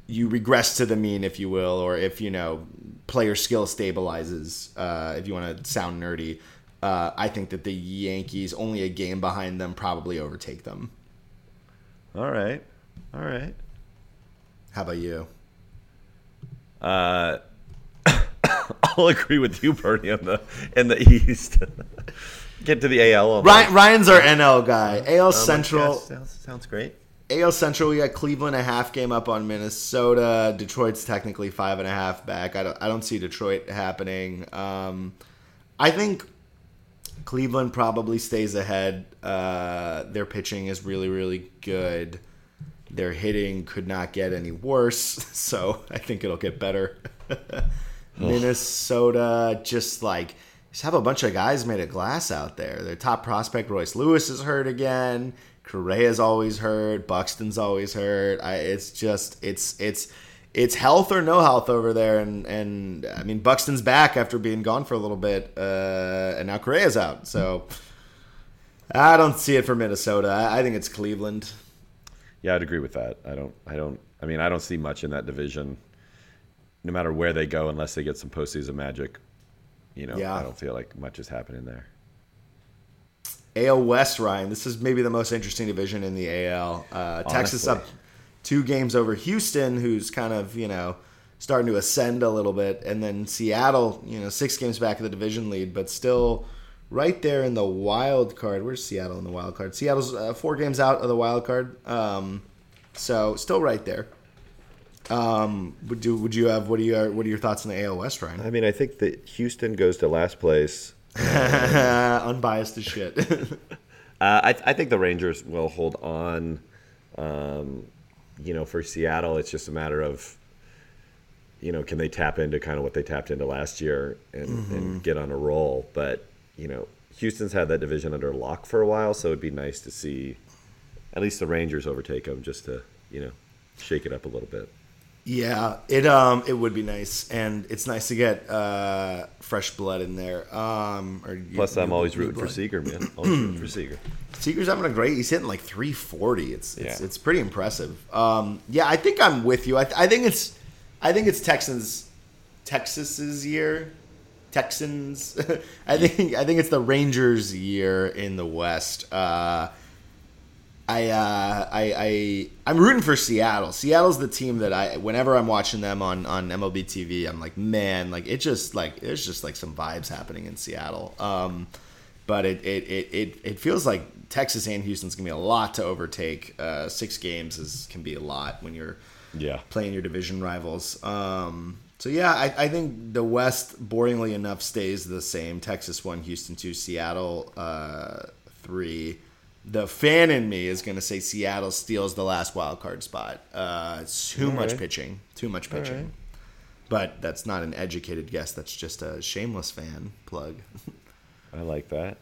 you regress to the mean, if you will, or if you know player skill stabilizes. Uh, if you want to sound nerdy, uh, I think that the Yankees, only a game behind them, probably overtake them. All right, all right. How about you? Uh, I'll agree with you, Bernie, on the in the East. Get to the AL. Ryan, Ryan's our NL guy. AL that. Central. Sounds, sounds great. AL Central, we got Cleveland a half game up on Minnesota. Detroit's technically five and a half back. I don't, I don't see Detroit happening. Um, I think Cleveland probably stays ahead. Uh, their pitching is really, really good. Their hitting could not get any worse, so I think it'll get better. Minnesota, just like just have a bunch of guys made of glass out there. Their top prospect, Royce Lewis, is hurt again. Correa's always hurt. Buxton's always hurt. I, it's just it's it's it's health or no health over there. And and I mean Buxton's back after being gone for a little bit, uh, and now Correa's out. So I don't see it for Minnesota. I, I think it's Cleveland. Yeah, I'd agree with that. I don't. I don't. I mean, I don't see much in that division. No matter where they go, unless they get some postseason magic, you know, Yeah. I don't feel like much is happening there. AL West, Ryan. This is maybe the most interesting division in the AL. Uh, Texas up two games over Houston, who's kind of you know starting to ascend a little bit, and then Seattle, you know, six games back of the division lead, but still right there in the wild card. Where's Seattle in the wild card? Seattle's uh, four games out of the wild card, um, so still right there. Um, would you would you have what do you what are your thoughts on the AL West, Ryan? I mean, I think that Houston goes to last place. Unbiased as shit. Uh, I, I think the Rangers will hold on. Um, you know, for Seattle, it's just a matter of, you know, can they tap into kind of what they tapped into last year and, and get on a roll? But you know, Houston's had that division under lock for a while, so it'd be nice to see at least the Rangers overtake them, just to you know, shake it up a little bit. Yeah, it um it would be nice, and it's nice to get uh fresh blood in there. Um, or Plus, new- I'm always rooting for blood. Seager, man. Always rooting for Seager. Seager's having a great. He's hitting like 340. It's it's, Yeah. it's pretty impressive. Um, yeah, I think I'm with you. I, I think it's I think it's Texans Texas's year. Texans. I think I think it's the Rangers' year in the West. Uh, I, uh, I, I, I'm rooting for Seattle. Seattle's the team that I, whenever I'm watching them on, on MLB TV, I'm like, man, like it just like there's just like some vibes happening in Seattle. Um, but it, it, it, it, it feels like Texas and Houston's gonna be a lot to overtake. Uh, six games is can be a lot when you're Yeah. playing your division rivals. Um, so yeah, I, I think the West, boringly enough, stays the same. Texas one, Houston two, Seattle uh, three. The fan in me is going to say Seattle steals the last wild card spot. Uh, too much right. pitching, too much pitching. right. But that's not an educated guess. That's just a shameless fan plug. I like that.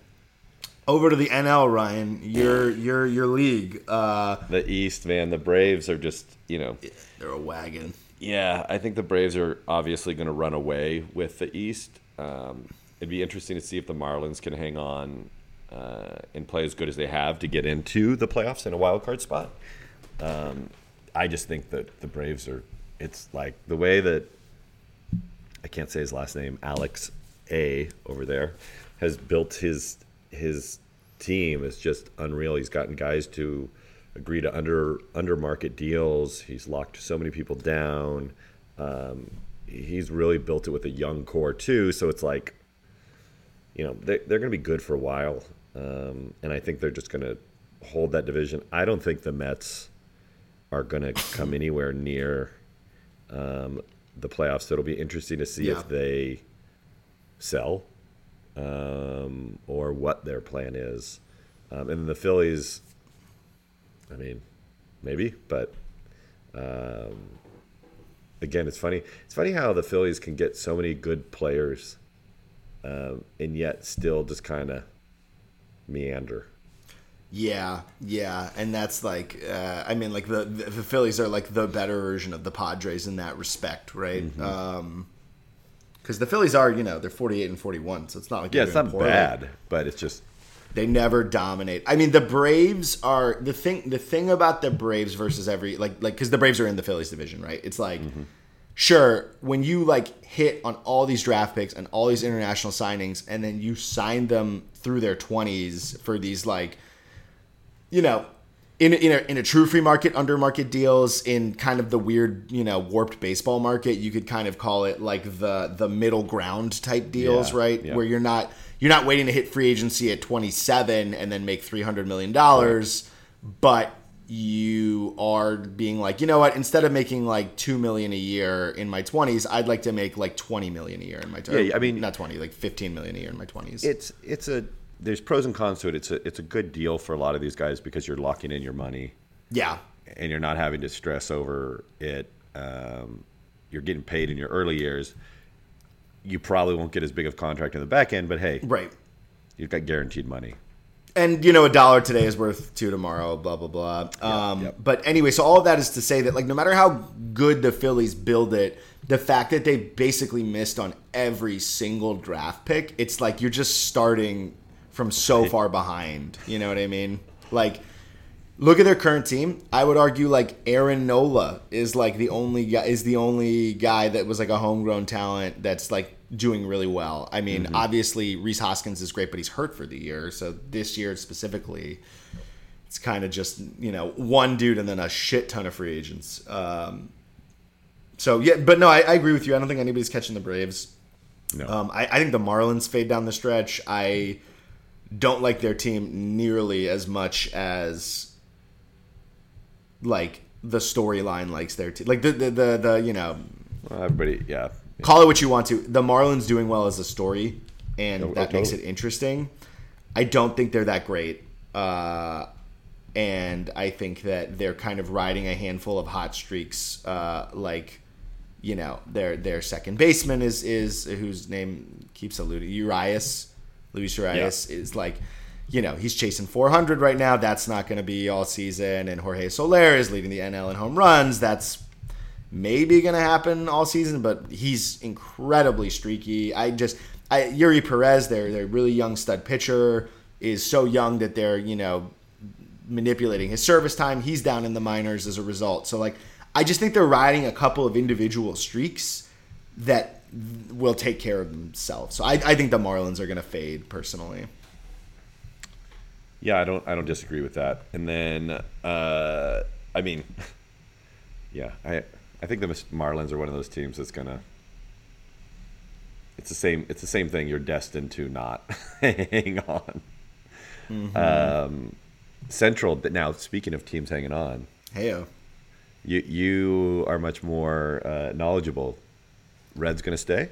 Over to the NL, Ryan. Your your your league. Uh, The East, man, the Braves are just, you know, they're a wagon. yeah, I think the Braves are obviously going to run away with the East. Um, it'd be interesting to see if the Marlins can hang on uh, and play as good as they have to get into the playoffs in a wild card spot. Um, I just think that the Braves are. It's like the way that I can't say his last name, Alex A over there, has built his his team is just unreal. He's gotten guys to agree to under under market deals. He's locked so many people down. Um, he's really built it with a young core too. So it's like, you know, they, they're going to be good for a while, um, and I think they're just going to hold that division. I don't think the Mets are going to come anywhere near um, the playoffs. So it'll be interesting to see Yeah. if they sell um, or what their plan is. Um, and the Phillies, I mean, maybe, but um, again, it's funny. It's funny how the Phillies can get so many good players, um, and yet still just kind of meander. Yeah, yeah, and that's like, uh, I mean, like the the Phillies are like the better version of the Padres in that respect, right? Mm-hmm. Um 'cause because the Phillies are, you know, they're forty eight and forty one, so it's not like Yeah, it's not poorly. bad, but it's just They never dominate. I mean, the Braves are the thing. The thing about the Braves versus every like like because the Braves are in the Phillies division, right? It's like. Sure, when you like hit on all these draft picks and all these international signings, and then you sign them through their twenties for these like you know, in in a, in a true free market, under market deals, in kind of the weird, you know, warped baseball market, you could kind of call it like the the middle ground type deals, Yeah, right? yeah. Where you're not you're not waiting to hit free agency at 27 and then make 300 million dollars, but you are being like, you know what? Instead of making like two million a year in my 20s, I'd like to make like 20 million a year in my 20s. Yeah, I mean- not 20, like 15 million a year in my 20s. it's it's a there's pros and cons to it. It's a it's a good deal for a lot of these guys because you're locking in your money yeah, and you're not having to stress over it. Um, you're getting paid in your early years. You probably won't get as big of a contract in the back end, but hey, right. you've got guaranteed money. And you know a dollar today is worth two tomorrow blah blah blah. Um, yep. but anyway so all of that is to say that like no matter how good the phillies build it the fact that they basically missed on every single draft pick it's like you're just starting from so far behind. You know what i mean? Like look at their current team. I would argue like aaron nola is like the only guy is the only guy that was like a homegrown talent that's like doing really well. I mean obviously Rhys Hoskins is great but he's hurt for the year. So this year specifically it's kind of just you know one dude and then a shit ton of free agents. Um, so yeah but no I, I agree with you. I don't think anybody's catching the braves. No, um, I, I think the Marlins fade down the stretch. I don't like their team nearly as much as like the storyline likes their team. Like the, the the the you know, well, everybody, yeah, call it what you want to. The Marlins doing well as a story, and that makes it interesting. I don't think they're that great. Uh, and I think that they're kind of riding a handful of hot streaks, uh, like you know their their second baseman is is whose name keeps eluding Arraez, Luis Arraez is like, you know he's chasing 400 right now. That's not going to be all season. And Jorge Soler is leading the NL in home runs. That's maybe going to happen all season, but he's incredibly streaky. I just I, Eury Perez, their their really young stud pitcher, is so young that they're you know manipulating his service time. He's down in the minors as a result. So like I just think they're riding a couple of individual streaks that will take care of themselves. So I, I think the Marlins are going to fade personally. yeah. I don't, I don't disagree with that. And then, uh, I mean, yeah, I, I think the Marlins are one of those teams that's gonna. It's the same. It's the same thing. You're destined to not hang on. Um, Central. But now, speaking of teams hanging on, Heyo. you you are much more uh, knowledgeable. Red's gonna stay.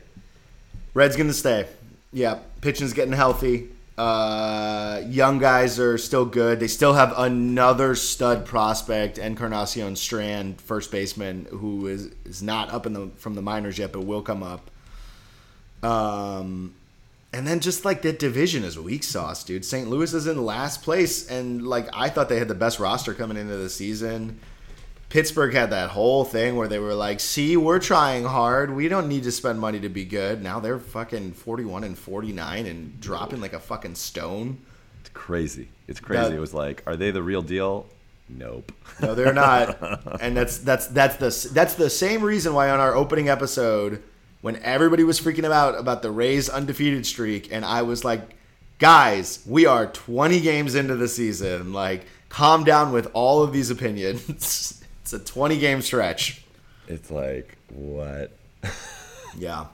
Red's gonna stay. Yeah, pitching's getting healthy. Uh, young guys are still good. They still have another stud prospect, Encarnacion Strand, first baseman, who is is not up in the from the minors yet, but will come up. Um, And then just like that division is weak sauce, dude. St. Louis is in last place, and like I thought they had the best roster coming into the season. Pittsburgh had that whole thing where they were like, "See, we're trying hard. We don't need to spend money to be good." Now they're fucking forty-one and forty-nine and dropping like a fucking stone. It's crazy. It's crazy. It was like, are they the real deal? Nope. No, they're not. and that's that's that's the that's the same reason why on our opening episode, when everybody was freaking out about the Rays undefeated streak, and I was like, guys, we are 20 games into the season. Like, calm down with all of these opinions. it's a 20 game stretch. It's like, what? Yeah.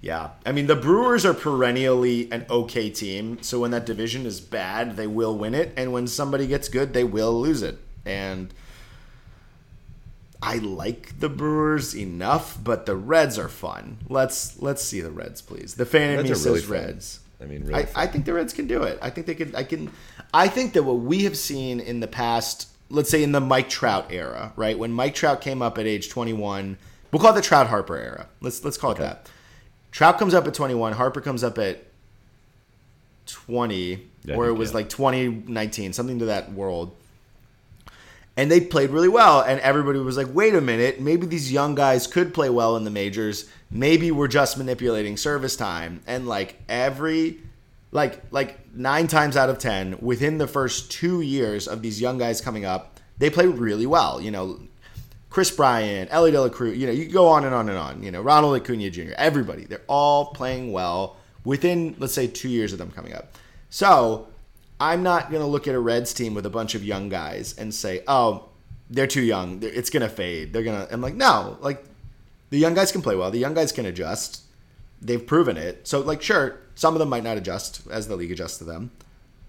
Yeah. I mean, the Brewers are perennially an okay team. So when that division is bad, they will win it. And when somebody gets good, they will lose it. And I like the Brewers enough, but the Reds are fun. Let's let's see the Reds, please. The fan in me really says fun. Reds. I mean, really I. I think the Reds can do it. I think they could. I can. I think that what we have seen in the past, let's say in the Mike Trout era, right? When Mike Trout came up at age 21, we'll call it the Trout Harper era. Let's let's call it that. Trout comes up at 21. Harper comes up at 20, Yeah, or it was yeah. like 2019, something to that world. And they played really well, and everybody was like, "Wait a minute, maybe these young guys could play well in the majors. Maybe we're just manipulating service time." And like every, like like nine times out of ten, within the first two years of these young guys coming up, they play really well. You know, Kris Bryant, Elly De La Cruz, you know, you go on and on and on. You know, Ronald Acuna Jr., everybody, they're all playing well within, let's say, two years of them coming up. So I'm not going to look at a Reds team with a bunch of young guys and say, oh, they're too young. It's going to fade. They're going to, I'm like, no, like the young guys can play well. The young guys can adjust. They've proven it. So, like, sure, some of them might not adjust as the league adjusts to them,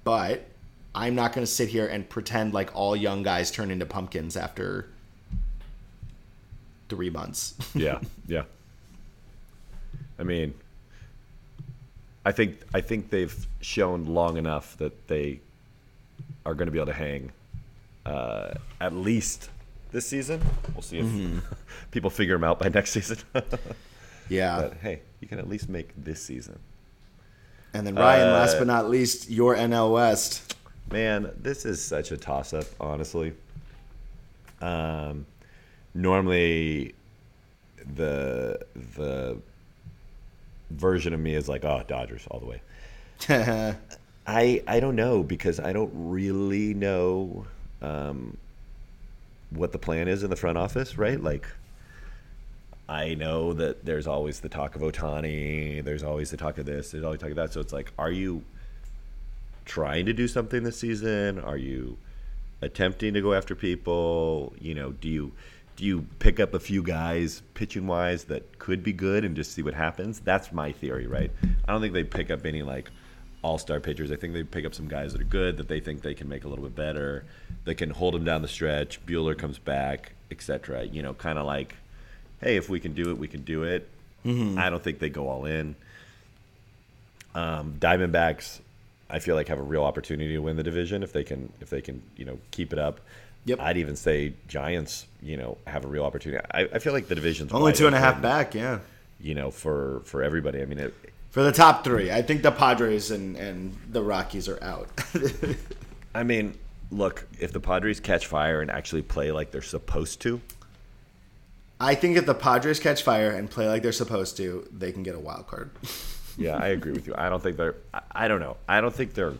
but I'm not going to sit here and pretend like all young guys turn into pumpkins after three months. yeah, yeah. I mean, I think I think they've shown long enough that they are going to be able to hang uh, at least this season. We'll see if Mm-hmm. people figure them out by next season. yeah. but hey, you can at least make this season. And then Ryan, last Uh, but not least, your NL West. Man, this is such a toss up, honestly. Um, normally, the the version of me is like, oh, Dodgers all the way. I I don't know because I don't really know um, what the plan is in the front office, right? Like, I know that there's always the talk of Ohtani, there's always the talk of this, there's always talk of that. So it's like, are you trying to do something this season? Are you attempting to go after people? You know, do you do you pick up a few guys pitching wise that could be good and just see what happens? That's my theory, right? I don't think they pick up any like all star pitchers. I think they pick up some guys that are good that they think they can make a little bit better, that can hold them down the stretch. Buehler comes back, etc. You know, kind of like, hey, if we can do it, we can do it. I don't think they go all in. Um, Diamondbacks, I feel like have a real opportunity to win the division if they can if they can you know keep it up. Yep. I'd even say Giants, you know, have a real opportunity. I, I feel like the division's Only two and a half open, back, yeah. You know, for for everybody. I mean, it, For the top three, I think the Padres and, and the Rockies are out. I mean, look, if the Padres catch fire and actually play like they're supposed to, I think if the Padres catch fire and play like they're supposed to, they can get a wild card. yeah, I agree with you. I don't think they're. I, don't know. I don't think they're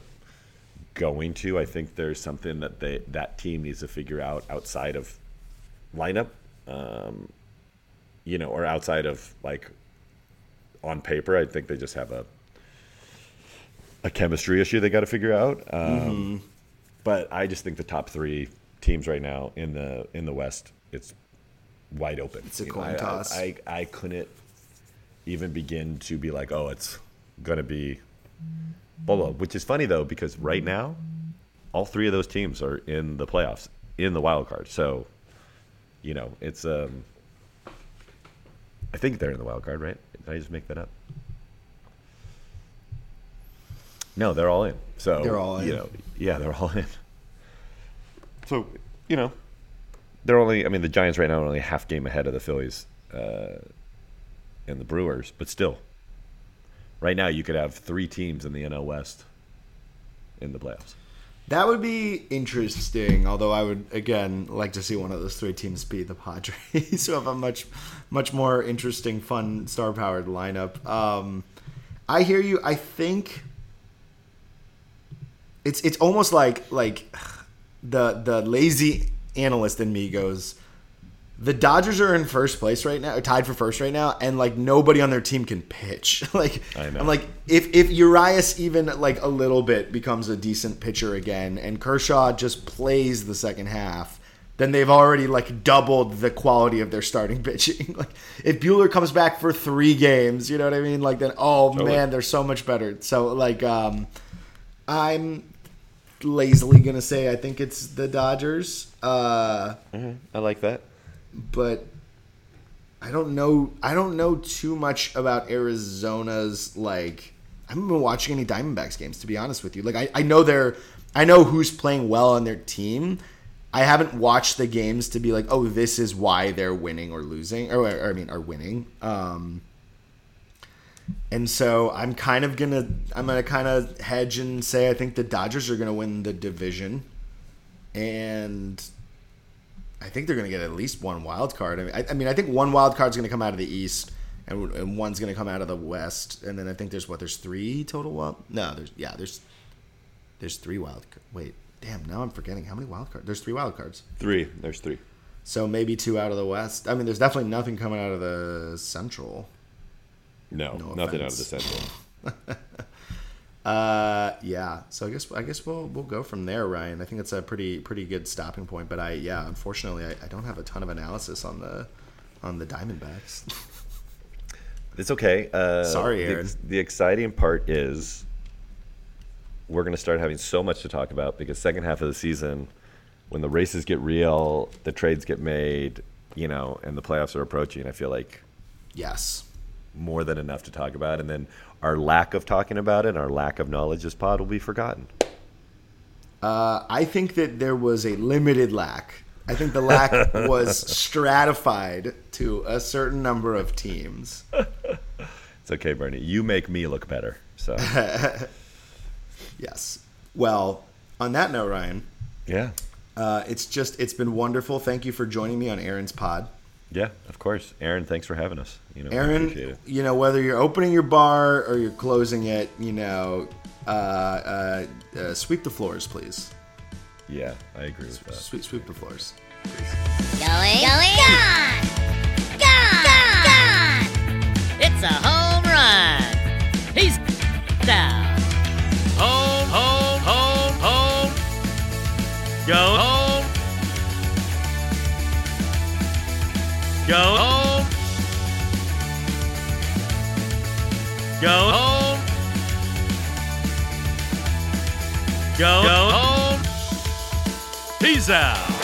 going to. I think there's something that they that team needs to figure out outside of lineup, um, you know, or outside of like on paper. I think they just have a a chemistry issue they got to figure out. Um, But I just think the top three teams right now in the in the West, it's wide open. It's a You know, coin I- I- toss. I, I couldn't even begin to be like, oh, it's gonna be blah blah. Which is funny though because right now, all three of those teams are in the playoffs in the wild card. So, you know, it's um. I think they're in the wild card, right? Did I just make that up? No, they're all in. So They're all You in. know, yeah, they're all in. So you know, they're only. I mean, the Giants right now are only half game ahead of the Phillies uh, and the Brewers, but still, Right now, you could have three teams in the NL West in the playoffs. That would be interesting. Although I would again like to see one of those three teams be the Padres, who have a much, much more interesting, fun, star-powered lineup. Um, I hear you. I think it's it's almost like like the the lazy analyst in me goes. The Dodgers are in first place right now, tied for first right now, and like nobody on their team can pitch. like I know. I'm like, if if Urias even like a little bit becomes a decent pitcher again, and Kershaw just plays the second half, then they've already like doubled the quality of their starting pitching. like if Buehler comes back for three games, you know what I mean? Like then, oh Totally. man, they're so much better. So like, um, I'm lazily gonna say I think it's the Dodgers. Uh, I like that. but I don't know. I don't know too much about Arizona's like. I haven't been watching any Diamondbacks games to be honest with you. Like I, I know they're, I know who's playing well on their team. I haven't watched the games to be like, oh, this is why they're winning or losing, or, or I mean, are winning. Um, and so I'm kind of gonna, I'm gonna kind of hedge and say I think the Dodgers are gonna win the division, and I think they're going to get at least one wild card. I mean, I, I mean, I think one wild card is going to come out of the East, and, and one's going to come out of the West, and then I think there's what there's three total wild. No, there's yeah, there's there's three wild. Wait, damn, now I'm forgetting how many wild cards. There's three wild cards, Three. There's three. so maybe two out of the West. I mean, there's definitely nothing coming out of the Central. No, No nothing out of the offense. Central. Uh, yeah. So I guess I guess we'll we'll go from there, Ryan. I think it's a pretty pretty good stopping point. But I yeah, unfortunately, I, I don't have a ton of analysis on the on the Diamondbacks. It's okay. Uh, Sorry, the- Aaron. The, exciting part is we're going to start having so much to talk about because second half of the season, when the races get real, the trades get made, you know, and the playoffs are approaching, I feel like yes. More than enough to talk about. And then our lack of talking about it, our lack of knowledge this pod will be forgotten. Uh, I think that there was a limited lack. I think the lack was stratified to a certain number of teams. It's okay, Bernie. You make me look better. So, Yes. Well, on that note, Ryan, yeah. uh, it's just it's been wonderful. Thank you for joining me on Aaron's pod. Yeah, of course. Aaron, thanks for having us. You know, Aaron, it. you know whether you're opening your bar or you're closing it, you know, uh, uh, uh, sweep the floors, please. Yeah, I agree with that. Sweep, sweep the floors. Going, going, gone, gone, gone, gone. It's a home run. He's down. Home, home, home, home. Go home. Go home. Go home. Go, Go home. He's out.